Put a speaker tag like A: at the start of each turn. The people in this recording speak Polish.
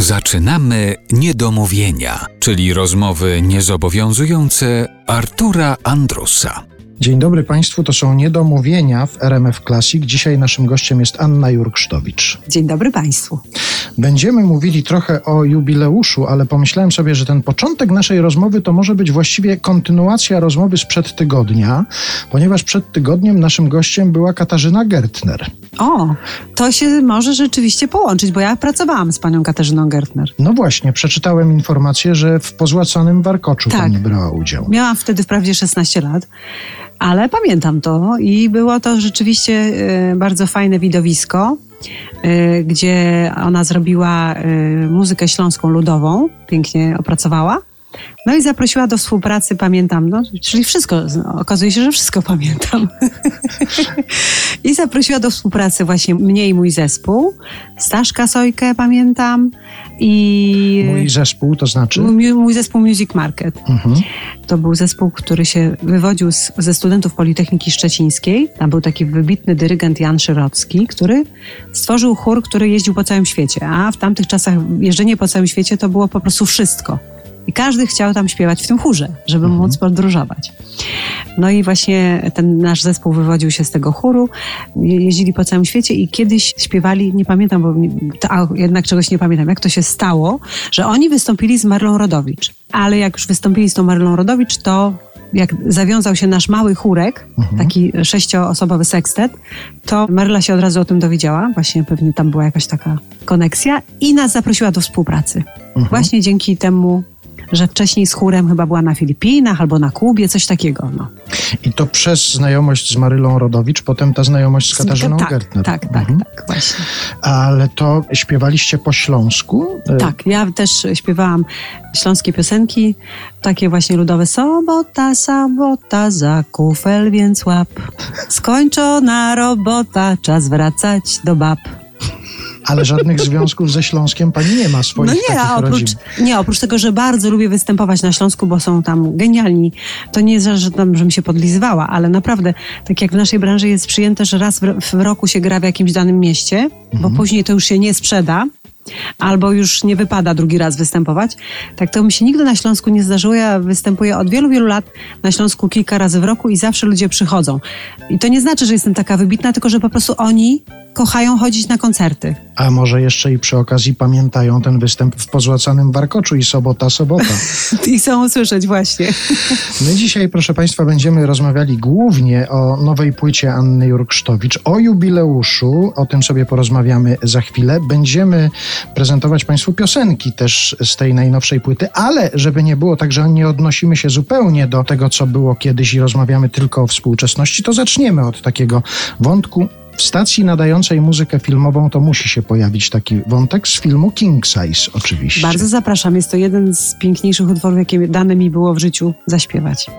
A: Zaczynamy niedomówienia, czyli rozmowy niezobowiązujące Artura Andrusa.
B: Dzień dobry Państwu, to są niedomówienia w RMF Classic. Dzisiaj naszym gościem jest Anna Jurksztowicz.
C: Dzień dobry Państwu.
B: Będziemy mówili trochę o jubileuszu, ale pomyślałem sobie, że ten początek naszej rozmowy to może być właściwie kontynuacja rozmowy sprzed tygodnia, ponieważ przed tygodniem naszym gościem była Katarzyna Gertner.
C: O, to się może rzeczywiście połączyć, bo ja pracowałam z panią Katarzyną Gertner.
B: No właśnie, przeczytałem informację, że w pozłacanym warkoczu
C: Tak.
B: pani brała udział.
C: Miałam wtedy wprawdzie 16 lat, ale pamiętam to i było to rzeczywiście e, bardzo fajne widowisko, e, gdzie ona zrobiła e, muzykę śląską ludową, pięknie opracowała. No i zaprosiła do współpracy, pamiętam, no, czyli wszystko, okazuje się, że wszystko pamiętam. I zaprosiła do współpracy właśnie mnie i mój zespół. Staszka Sojkę pamiętam i
B: Mój zespół, to znaczy?
C: mój, mój zespół Music Market.
B: Mhm.
C: To był zespół, który się wywodził z, ze studentów Politechniki Szczecińskiej. Tam był taki wybitny dyrygent Jan Szyrocki, który stworzył chór, który jeździł po całym świecie. A w tamtych czasach jeżdżenie po całym świecie to było po prostu wszystko. I każdy chciał tam śpiewać w tym chórze, żeby
B: Mhm.
C: móc podróżować. No i właśnie ten nasz zespół wywodził się z tego chóru. Je- Jeździli po całym świecie i kiedyś śpiewali, nie pamiętam, bo to, a jednak czegoś nie pamiętam, jak to się stało, że oni wystąpili z Marlą Rodowicz. Ale jak już wystąpili z tą Marlą Rodowicz, to jak zawiązał się nasz mały chórek,
B: Mhm.
C: taki sześcioosobowy sekstet, to Marla się od razu o tym dowiedziała. Właśnie pewnie tam była jakaś taka koneksja i nas zaprosiła do współpracy.
B: Mhm.
C: Właśnie dzięki temu, że wcześniej z chórem chyba była na Filipinach albo na Kubie, coś takiego. No.
B: I to przez znajomość z Marylą Rodowicz, potem ta znajomość z Katarzyną
C: tak,
B: Gertner.
C: Tak, tak,
B: Mhm.
C: tak, właśnie.
B: Ale to śpiewaliście po śląsku? E,
C: Tak, ja też śpiewałam śląskie piosenki, takie właśnie ludowe. Sobota, sobota, za kufel więc łap. Skończona robota, czas wracać do bab.
B: Ale żadnych związków ze Śląskiem pani nie ma swoich
C: No nie, a oprócz,
B: rodzin.
C: nie, oprócz tego, że bardzo lubię występować na Śląsku, bo są tam genialni, to nie za- że tam, żebym się podlizywała, ale naprawdę, tak jak w naszej branży jest przyjęte, że raz w, w roku się gra w jakimś danym mieście, bo później to już się nie sprzeda, albo już nie wypada drugi raz występować, tak to mi się nigdy na Śląsku nie zdarzyło. Ja występuję od wielu, wielu lat na Śląsku kilka razy w roku i zawsze ludzie przychodzą. I to nie znaczy, że jestem taka wybitna, tylko że po prostu oni kochają chodzić na koncerty.
B: A może jeszcze i przy okazji pamiętają ten występ w pozłacanym warkoczu i sobota, sobota.
C: I chcą usłyszeć właśnie.
B: My dzisiaj, proszę Państwa, będziemy rozmawiali głównie o nowej płycie Anny Jurksztowicz, o jubileuszu, o tym sobie porozmawiamy za chwilę. Będziemy prezentować Państwu piosenki też z tej najnowszej płyty, ale żeby nie było tak, że nie odnosimy się zupełnie do tego, co było kiedyś i rozmawiamy tylko o współczesności, to zaczniemy od takiego wątku. W stacji nadającej muzykę filmową to musi się pojawić taki wątek z filmu King Size oczywiście.
C: Bardzo zapraszam. Jest to jeden z piękniejszych utworów, jakie dane mi było w życiu zaśpiewać.